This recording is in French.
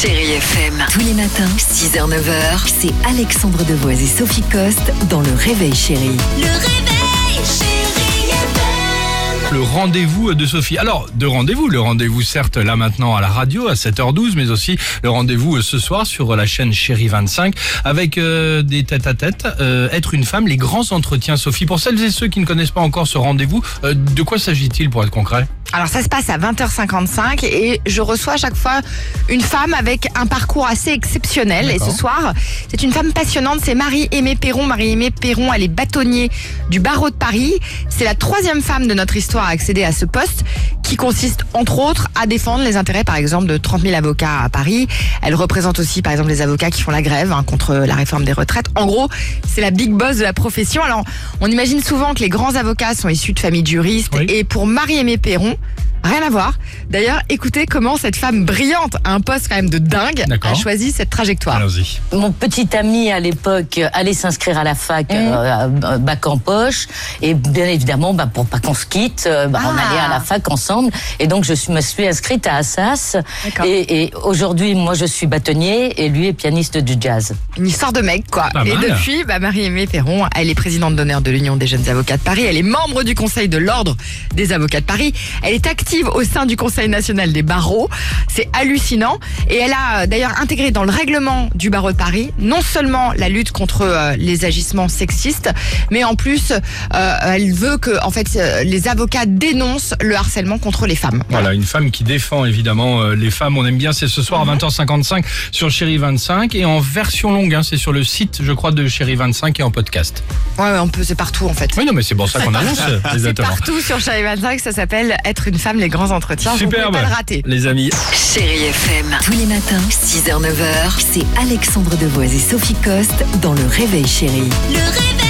Chérie FM. Tous les matins, 6h-9h, c'est Alexandre Devoise et Sophie Coste dans Le Réveil Chérie. Le réveil, chérie FM. Le rendez-vous de Sophie. Alors, de rendez-vous, le rendez-vous certes là maintenant à la radio à 7h12, mais aussi le rendez-vous euh, ce soir sur la chaîne Chérie 25 avec euh, des tête-à-tête. euh, être une femme, les grands entretiens Sophie. Pour celles et ceux qui ne connaissent pas encore ce rendez-vous, euh, de quoi s'agit-il pour être concret? Alors ça se passe à 20h55 et je reçois à chaque fois une femme avec un parcours assez exceptionnel. Et ce soir, c'est une femme passionnante, c'est Marie-Aimée Perron. Marie-Aimée Perron, elle est bâtonnier du barreau de Paris. C'est la troisième femme de notre histoire à accéder à ce poste qui consiste entre autres à défendre les intérêts par exemple de 30 000 avocats à Paris. Elle représente aussi par exemple les avocats qui font la grève hein, contre la réforme des retraites. En gros, c'est la big boss de la profession. Alors, on imagine souvent que les grands avocats sont issus de familles de juristes Oui. et pour Marie-Aimée Perron, Rien à voir. D'ailleurs, écoutez comment cette femme brillante, à un poste quand même de dingue, a choisi cette trajectoire. Allons-y. Mon petit ami à l'époque allait s'inscrire à la fac, euh, euh, bac en poche, et bien évidemment, bah, pour pas qu'on se quitte, euh, bah, on Ah. allait à la fac ensemble, et donc je me suis inscrite à Assas, D'accord. et, et aujourd'hui, moi je suis bâtonnier, et lui est pianiste du jazz. Une histoire de mec, quoi. Pas et mal. depuis, bah, Marie-Aimée Perron, elle est présidente d'honneur de l'Union des jeunes avocats de Paris. Elle est membre du Conseil de l'Ordre des avocats de Paris. Elle est active au sein du Conseil national des barreaux. C'est hallucinant. Et elle a euh, d'ailleurs intégré dans le règlement du barreau de Paris non seulement la lutte contre euh, les agissements sexistes, mais en plus, euh, elle veut que, en fait, les avocats dénoncent le harcèlement contre les femmes. Voilà, une femme qui défend évidemment les femmes. On aime bien, c'est ce soir à 20h55 sur Chérie 25 et en version longue. hein, c'est sur le site, je crois, de Chérie 25 et en podcast. Ouais, on peut, c'est partout en fait. Oui, non, mais c'est pour ça qu'on annonce C'est partout sur Chérie 25, ça s'appelle Être une femme, les grands entretiens. Vous Superbe, pouvez pas le rater. les amis. Chérie FM. Tous les matins, 6h-9h, c'est Alexandre Devoise et Sophie Coste dans Le Réveil Chérie. Le réveil, chérie